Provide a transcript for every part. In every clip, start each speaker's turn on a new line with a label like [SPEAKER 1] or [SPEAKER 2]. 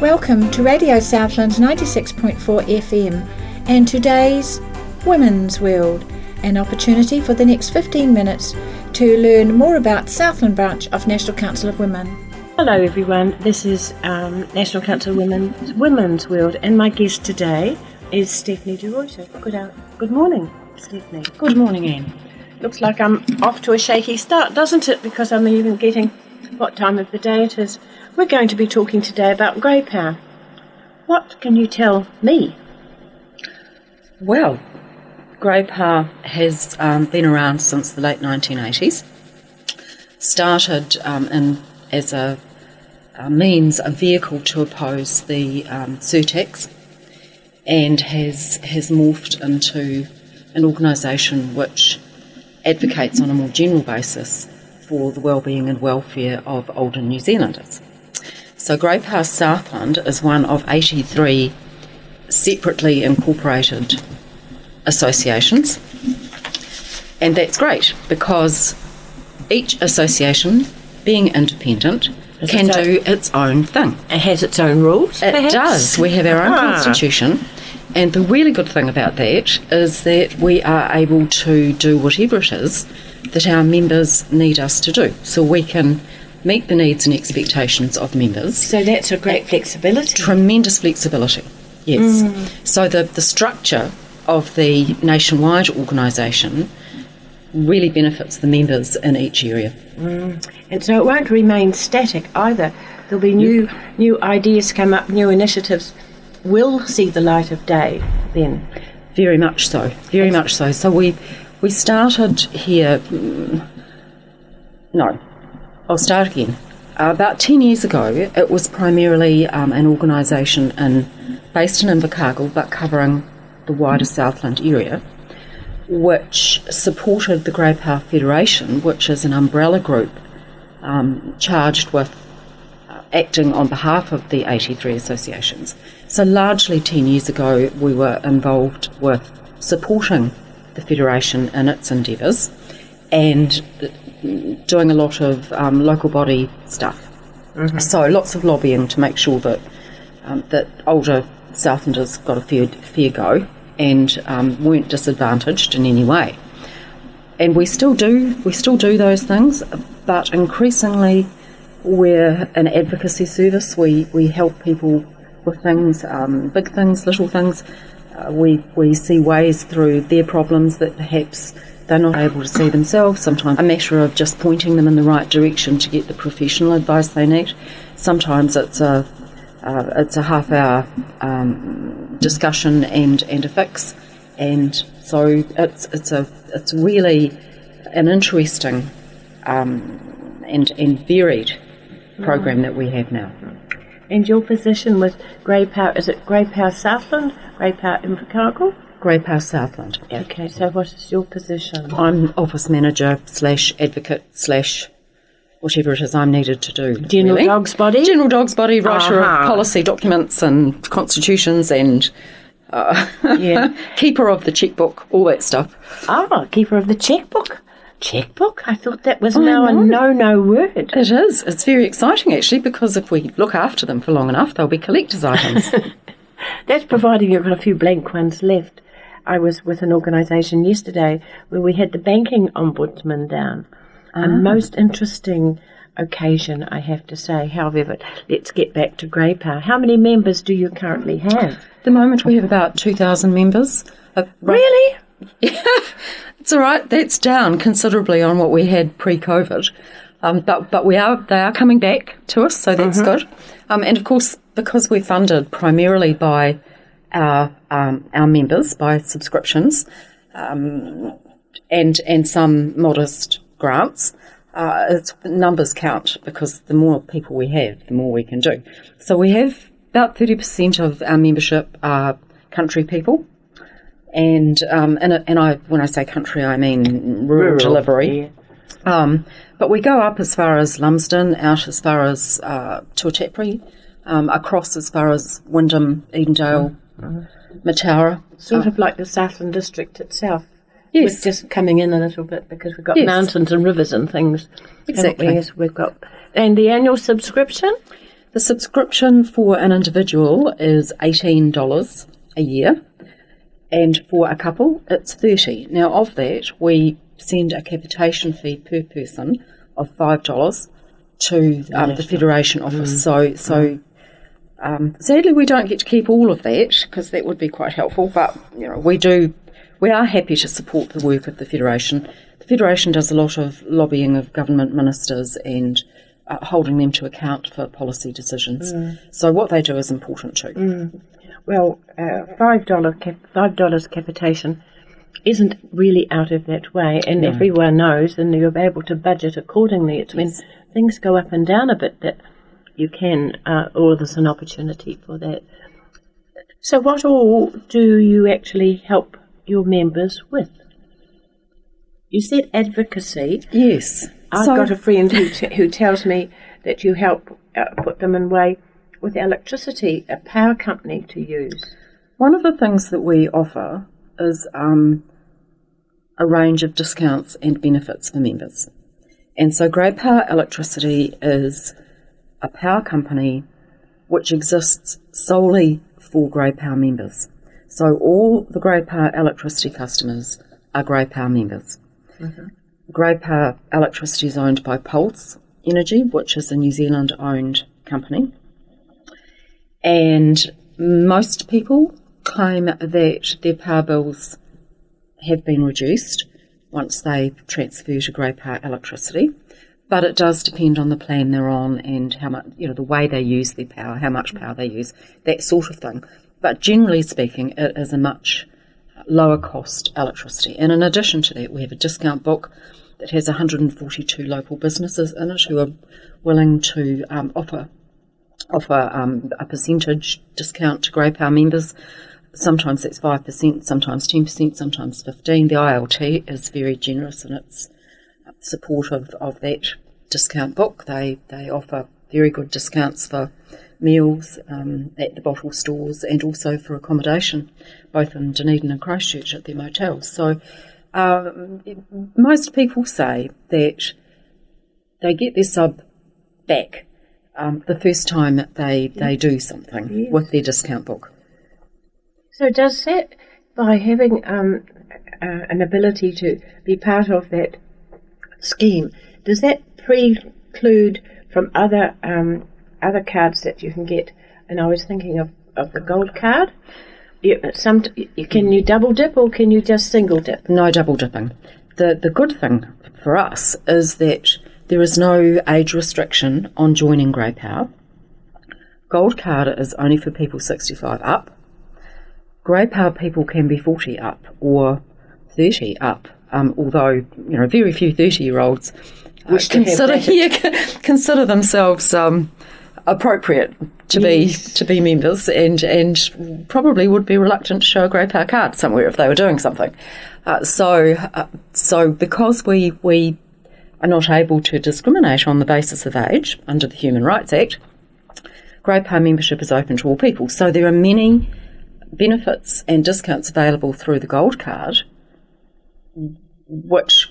[SPEAKER 1] Welcome to Radio Southland 96.4 FM and today's Women's World, an opportunity for the next 15 minutes to learn more about Southland branch of National Council of Women.
[SPEAKER 2] Hello, everyone. This is um, National Council of Women's Women's World, and my guest today is Stephanie de Ruyter. Good, out, good morning, Stephanie.
[SPEAKER 3] Good morning, Anne.
[SPEAKER 2] Looks like I'm off to a shaky start, doesn't it? Because I'm even getting what time of the day it is. We're going to be talking today about grey power. What can you tell me?
[SPEAKER 3] Well, grey power has um, been around since the late 1980s. Started um, in, as a, a, means, a vehicle to oppose the um, surtax, and has has morphed into an organisation which advocates on a more general basis for the well-being and welfare of older New Zealanders. So Power Southland is one of 83 separately incorporated associations. And that's great because each association, being independent, can
[SPEAKER 2] it
[SPEAKER 3] do its own thing.
[SPEAKER 2] It has its own rules.
[SPEAKER 3] It
[SPEAKER 2] perhaps?
[SPEAKER 3] does. We have our own
[SPEAKER 2] Ah.
[SPEAKER 3] constitution. And the really good thing about that is that we are able to do whatever it is that our members need us to do. So we can meet the needs and expectations of members.
[SPEAKER 2] So that's a great flexibility.
[SPEAKER 3] Tremendous flexibility, yes.
[SPEAKER 2] Mm.
[SPEAKER 3] So the, the structure of the nationwide organisation really benefits the members in each area.
[SPEAKER 2] And so it won't remain static either. There'll be new new ideas come up, new initiatives will see the light of day then.
[SPEAKER 3] Very much so. Very much so. So we we started here. mm, No, I'll start again. Uh, about ten years ago, it was primarily um, an organisation in based in Invercargill, but covering the wider Southland area, which supported the Grey Power Federation, which is an umbrella group um, charged with uh, acting on behalf of the 83 associations. So, largely 10 years ago, we were involved with supporting the Federation in its endeavours and doing a lot of um, local body stuff. So, lots of lobbying to make sure that um, that older Southlanders got a fair, fair go and um, weren't disadvantaged in any way and we still do we still do those things, but increasingly we're an advocacy service. We we help people with things, um, big things, little things. Uh, we we see ways through their problems that perhaps they're not able to see themselves. Sometimes a matter of just pointing them in the right direction to get the professional advice they need. Sometimes it's a uh, it's a half hour um, discussion and, and a fix, and so it's it's a it's really an interesting um, and and varied program that we have now.
[SPEAKER 2] And your position with Grey Power is it Grey Power Southland, Grey Power Invercargill?
[SPEAKER 3] Grey Power Southland.
[SPEAKER 2] Okay, so what is your position?
[SPEAKER 3] I'm office manager slash advocate slash whatever it is I'm needed to do.
[SPEAKER 2] General
[SPEAKER 3] really.
[SPEAKER 2] Dogs Body?
[SPEAKER 3] General Dogs Body, writer
[SPEAKER 2] Uh-huh.
[SPEAKER 3] of policy documents and constitutions and uh,
[SPEAKER 2] Yeah.
[SPEAKER 3] keeper of the checkbook, all that stuff.
[SPEAKER 2] Ah, keeper of the checkbook. Checkbook? I thought that was
[SPEAKER 3] I
[SPEAKER 2] now a no-no word.
[SPEAKER 3] It is. It's very exciting actually because if we look after them for long enough, they'll be collector's items.
[SPEAKER 2] That's providing you've got a few blank ones left. I was with an organisation yesterday where we had the banking ombudsman down. A most interesting occasion, I have to say. However, let's get back to Grey Power. How many members do you currently have?
[SPEAKER 3] At the moment, we have about 2,000 members. Uh,
[SPEAKER 2] Really?
[SPEAKER 3] It's all right. That's down considerably on what we had pre-COVID, um, but but we are they are coming back to us, so that's good. Um, and of course, because we're funded primarily by our um, our members by subscriptions, um, and and some modest grants, uh, it's numbers count because the more people we have, the more we can do. So we have about 30% of our membership are country people. And um, and, and I when I say country, I mean rural,
[SPEAKER 2] Rural,
[SPEAKER 3] delivery.
[SPEAKER 2] yeah.
[SPEAKER 3] Um, but we go up as far as Lumsden, out as far as uh, um, across as far as Wyndham, Edendale, Mataura.
[SPEAKER 2] Sort of like the Southland district itself.
[SPEAKER 3] Yes.
[SPEAKER 2] We're just coming in a little bit because we've got
[SPEAKER 3] Yes.
[SPEAKER 2] mountains and rivers and things.
[SPEAKER 3] Exactly.
[SPEAKER 2] we? Yes, we've got. And the annual subscription?
[SPEAKER 3] The subscription for an individual is $18 a year, and for a couple, it's 30 Now, of that, we send a capitation fee per person of $5 to um, the Federation office. So, so um, sadly, we don't get to keep all of that because that would be quite helpful, but you know, we do. We are happy to support the work of the Federation. The Federation does a lot of lobbying of government ministers and uh, holding them to account for policy decisions. So what they do is important too.
[SPEAKER 2] Well, uh, five dollar cap- five dollars capitation isn't really out of that way, and everyone knows, and you're able to budget accordingly. It's when things go up and down a bit that you can, uh, or there's an opportunity for that. So, what all do you actually help your members with? You said advocacy.
[SPEAKER 3] Yes.
[SPEAKER 2] I've
[SPEAKER 3] So-
[SPEAKER 2] got a friend who, t- who tells me that you help uh, put them in way with electricity, a power company to use.
[SPEAKER 3] One of the things that we offer is um, a range of discounts and benefits for members. And so Grey Power Electricity is a power company which exists solely for Grey Power members. So all the Grey Power Electricity customers are Grey Power members. Mm-hmm. Grey Power Electricity is owned by Pulse Energy, which is a New Zealand owned company. And most people claim that their power bills have been reduced once they transfer to grey power electricity. But it does depend on the plan they're on and how much, you know, the way they use their power, how much power they use, that sort of thing. But generally speaking, it is a much lower cost electricity. And in addition to that, we have a discount book that has 142 local businesses in it who are willing to um, offer offer um, a percentage discount to Grey Power members. Sometimes that's five percent, sometimes ten percent, sometimes fifteen. The ILT is very generous in its support of, that discount book. They they offer very good discounts for meals um, at the bottle stores and also for accommodation, both in Dunedin and Christchurch at their motels. So um, most people say that they get their sub back um, the first time that they, they do something with their discount book.
[SPEAKER 2] So does that, by having um, uh, an ability to be part of that scheme, does that preclude from other um, other cards that you can get? And I was thinking of, of the gold card. You, some, you, can you double dip or can you just single dip?
[SPEAKER 3] No double dipping. The, the good thing for us is that there is no age restriction on joining Grey Power. Gold card is only for people 65 up. Grey Power people can be 40 up or 30 up, um, although you know very few 30 year olds
[SPEAKER 2] Wish
[SPEAKER 3] consider yeah, consider themselves um, appropriate to be to be members and and probably would be reluctant to show a grey power card somewhere if they were doing something. Uh, so uh, so because we we are not able to discriminate on the basis of age under the Human Rights Act, grey power membership is open to all people. So there are many benefits and discounts available through the gold card, which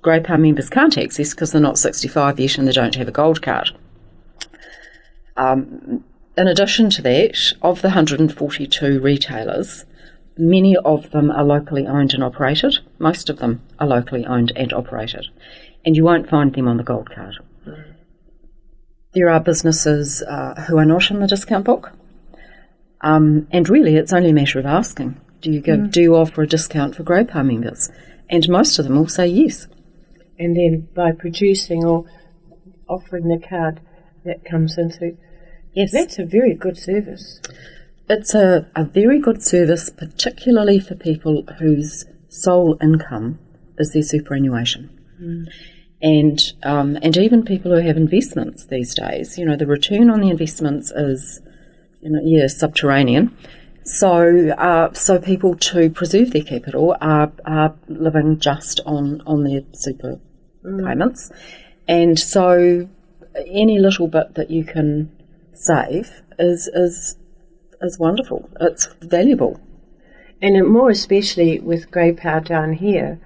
[SPEAKER 3] grey power members can't access because they're not 65 yet and they don't have a gold card. Um, in addition to that, of the 142 retailers, many of them are locally owned and operated. Most of them are locally owned and operated. And you won't find them on the gold card. There are businesses uh, who are not in the discount book. Um, and really, it's only a matter of asking. Do you give, do you offer a discount for Power members? And most of them will say yes.
[SPEAKER 2] And then by producing or offering the card, that comes into.
[SPEAKER 3] Yes.
[SPEAKER 2] That's a very good service.
[SPEAKER 3] It's a, a very good service, particularly for people whose sole income is their superannuation. and um, and even people who have investments these days. You know, the return on the investments is, you know, yeah, subterranean. So, uh, so people to preserve their capital are, are living just on on their super payments, and so any little bit that you can save is is is wonderful. It's valuable.
[SPEAKER 2] And more especially with grey power down here,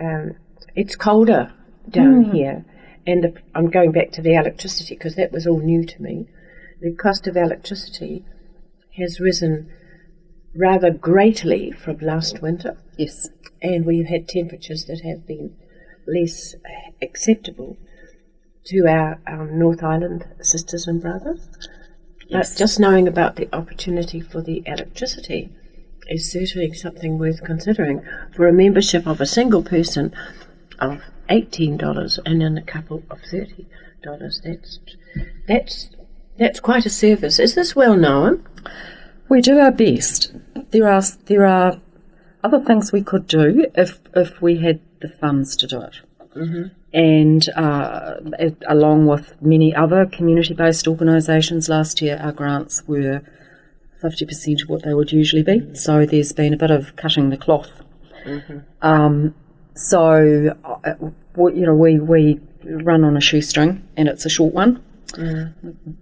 [SPEAKER 2] um, it's colder down here. And the, I'm going back to the electricity because that was all new to me. The cost of electricity has risen rather greatly from last winter,
[SPEAKER 3] Yes.
[SPEAKER 2] and we've had temperatures that have been less acceptable to our um, North Island sisters and brothers.
[SPEAKER 3] Yes.
[SPEAKER 2] But just knowing about the opportunity for the electricity is certainly something worth considering for a membership of a single person of eighteen dollars and then a couple of thirty dollars. That's that's that's quite a service. Is this well known?
[SPEAKER 3] We do our best. There are there are other things we could do if if we had the funds to do it. And uh, it- along with many other community-based organisations, last year our grants were fifty percent of what they would usually be. So there's been a bit of cutting the cloth. Um, so uh, you know we we run on a shoestring, and it's a short one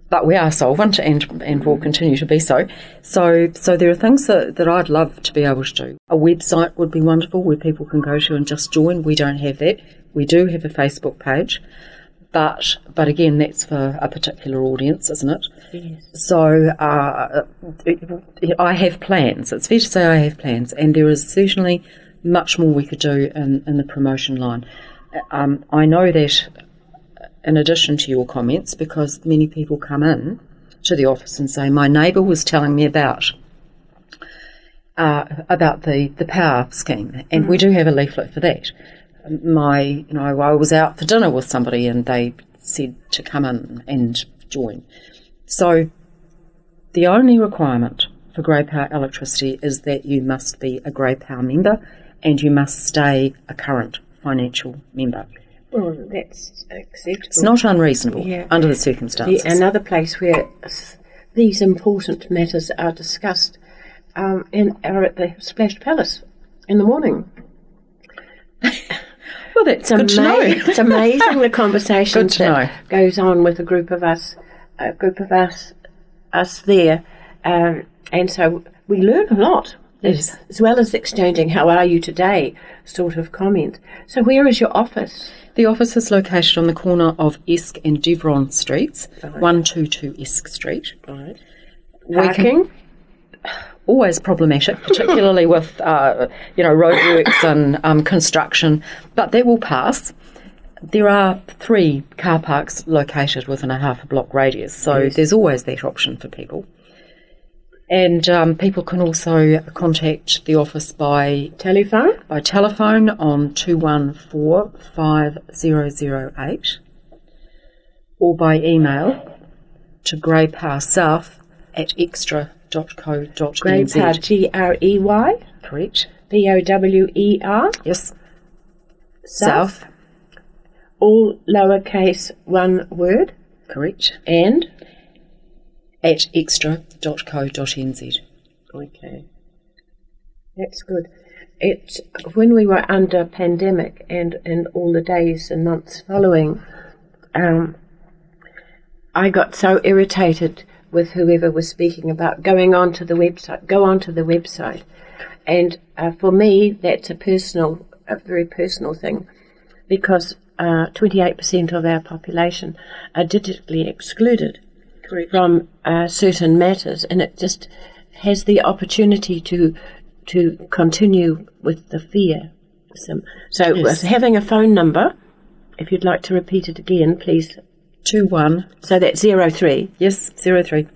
[SPEAKER 3] but we are solvent and and will continue to be so. So so there are things that, that I'd love to be able to do. A website would be wonderful where people can go to and just join. We don't have that. We do have a Facebook page, but but again that's for a particular audience, isn't it?
[SPEAKER 2] Yes.
[SPEAKER 3] So uh, I have plans. It's fair to say I have plans, and there is certainly much more we could do in, in the promotion line. Um, I know that in addition to your comments, because many people come in to the office and say, "My neighbour was telling me about." Uh, about the, the power scheme, and we do have a leaflet for that. My, you know, I was out for dinner with somebody, and they said to come in and join. So, the only requirement for Grey Power electricity is that you must be a Grey Power member, and you must stay a current financial member.
[SPEAKER 2] Well, that's acceptable.
[SPEAKER 3] It's not unreasonable
[SPEAKER 2] Yeah.
[SPEAKER 3] under the
[SPEAKER 2] The,
[SPEAKER 3] circumstances.
[SPEAKER 2] another place where these important matters are discussed um, in, are at the Splash Palace in the morning.
[SPEAKER 3] well, that's good
[SPEAKER 2] It's,
[SPEAKER 3] to know.
[SPEAKER 2] it's amazing the conversation that
[SPEAKER 3] know.
[SPEAKER 2] goes on with a group of us, a group of us, us there, um, and so we learn a lot.
[SPEAKER 3] Yes.
[SPEAKER 2] As, well as exchanging "How are you today?" sort of comment. So, where is your office?
[SPEAKER 3] The office is located on the corner of Esk and Deveron Streets, 122 Esk Street.
[SPEAKER 2] Right. Parking.
[SPEAKER 3] always problematic, particularly with uh, you know roadworks and um, construction, but that will pass. There are three car parks located within a half a block radius, so there's always that option for people. And um, people can also contact the office by
[SPEAKER 2] Telephone.
[SPEAKER 3] by telephone on 214 5008 or by email to greypowersouth at extra.co.nz.
[SPEAKER 2] Grey Power. G R E Y.
[SPEAKER 3] Correct.
[SPEAKER 2] P O W E R.
[SPEAKER 3] Yes.
[SPEAKER 2] South.
[SPEAKER 3] South.
[SPEAKER 2] All lowercase, one word.
[SPEAKER 3] Correct.
[SPEAKER 2] And.
[SPEAKER 3] At extra.co.nz.
[SPEAKER 2] Okay. That's good. It's when we were under pandemic and, and all the days and months following, um, I got so irritated with whoever was speaking about going on to the website, go on to the website. And uh, for me, that's a personal, a very personal thing because uh, 28% of our population are digitally excluded from uh, certain matters, and it just has the opportunity to to continue with the fear. So, so
[SPEAKER 3] Yes.
[SPEAKER 2] having a phone number, if you'd like to repeat it again, please.
[SPEAKER 3] 21.
[SPEAKER 2] So that's zero three,
[SPEAKER 3] Yes, 03.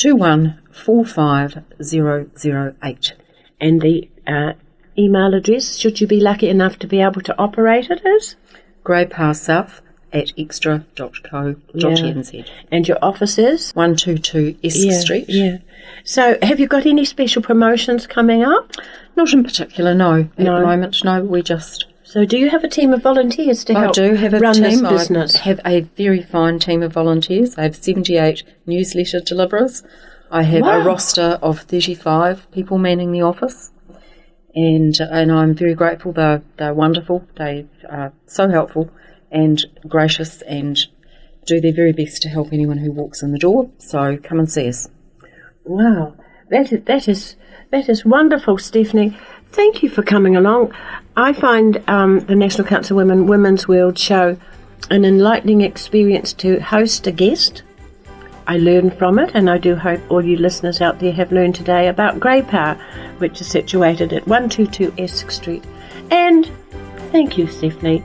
[SPEAKER 3] 21 45008.
[SPEAKER 2] and the uh, email address. Should you be lucky enough to be able to operate it, is
[SPEAKER 3] greypowersouth at extra.co.nz.
[SPEAKER 2] and your office is
[SPEAKER 3] 122 Esk Street.
[SPEAKER 2] Yeah. So, have you got any special promotions coming up?
[SPEAKER 3] Not in particular, no. At
[SPEAKER 2] No.
[SPEAKER 3] the moment, no. We just
[SPEAKER 2] So, do you have a team of volunteers to
[SPEAKER 3] I
[SPEAKER 2] help
[SPEAKER 3] do have a
[SPEAKER 2] run
[SPEAKER 3] team.
[SPEAKER 2] this business?
[SPEAKER 3] I have a very fine team of volunteers. I have 78 newsletter deliverers. I have
[SPEAKER 2] Wow.
[SPEAKER 3] a roster of 35 people manning the office. And, and I'm very grateful. They're, they're wonderful. They are so helpful and gracious and do their very best to help anyone who walks in the door. So come and see us.
[SPEAKER 2] Wow, that is, that is that is wonderful, Stephanie. Thank you for coming along. I find um, the National Council of Women Women's World Show an enlightening experience to host a guest. I learn from it, and I do hope all you listeners out there have learned today about Grey Power, which is situated at 122 Esk Street. And thank you, Stephanie.